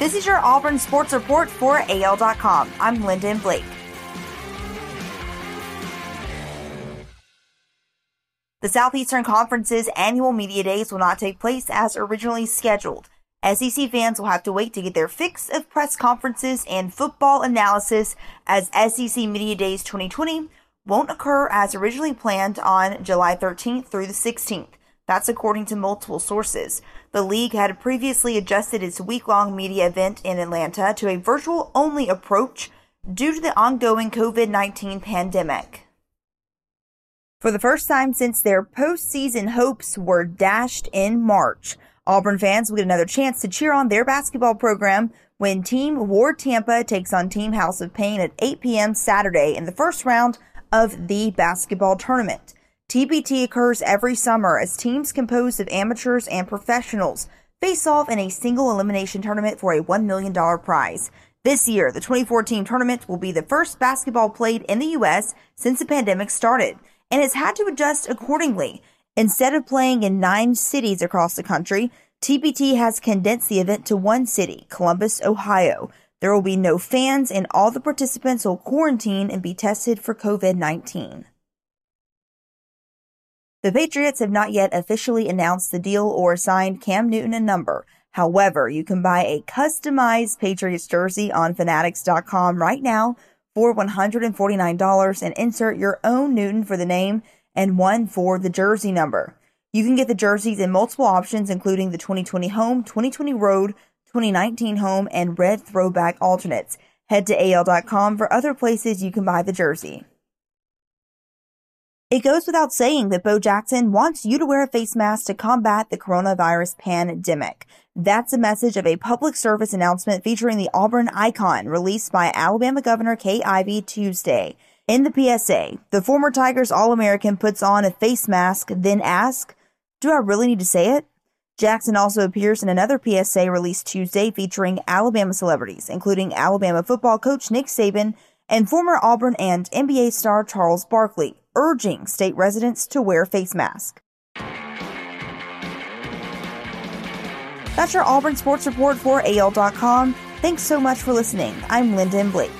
This is your Auburn Sports Report for AL.com. I'm Lyndon Blake. The Southeastern Conference's annual media days will not take place as originally scheduled. SEC fans will have to wait to get their fix of press conferences and football analysis as SEC Media Days 2020 won't occur as originally planned on July 13th through the 16th. That's according to multiple sources. The league had previously adjusted its week long media event in Atlanta to a virtual only approach due to the ongoing COVID 19 pandemic. For the first time since their postseason hopes were dashed in March, Auburn fans will get another chance to cheer on their basketball program when Team War Tampa takes on Team House of 'Paign at 8 p.m. Saturday in the first round of the basketball tournament. TBT occurs every summer as teams composed of amateurs and professionals face off in a single elimination tournament for a $1 million prize. This year, the 2014 tournament will be the first basketball played in the U.S. since the pandemic started and has had to adjust accordingly. Instead of playing in nine cities across the country, TBT has condensed the event to one city, Columbus, Ohio. There will be no fans, and all the participants will quarantine and be tested for COVID 19. The Patriots have not yet officially announced the deal or assigned Cam Newton a number. However, you can buy a customized Patriots jersey on Fanatics.com right now for $149 and insert your own Newton for the name and one for the jersey number. You can get the jerseys in multiple options, including the 2020 home, 2020 road, 2019 home, and red throwback alternates. Head to AL.com for other places you can buy the jersey. It goes without saying that Bo Jackson wants you to wear a face mask to combat the coronavirus pandemic. That's a message of a public service announcement featuring the Auburn icon released by Alabama Governor Kay Ivey Tuesday. In the PSA, the former Tigers All American puts on a face mask, then asks, Do I really need to say it? Jackson also appears in another PSA released Tuesday featuring Alabama celebrities, including Alabama football coach Nick Saban and former Auburn and NBA star Charles Barkley, urging state residents to wear face masks. That's your Auburn Sports Report for AL.com. Thanks so much for listening. I'm Lyndon Blake.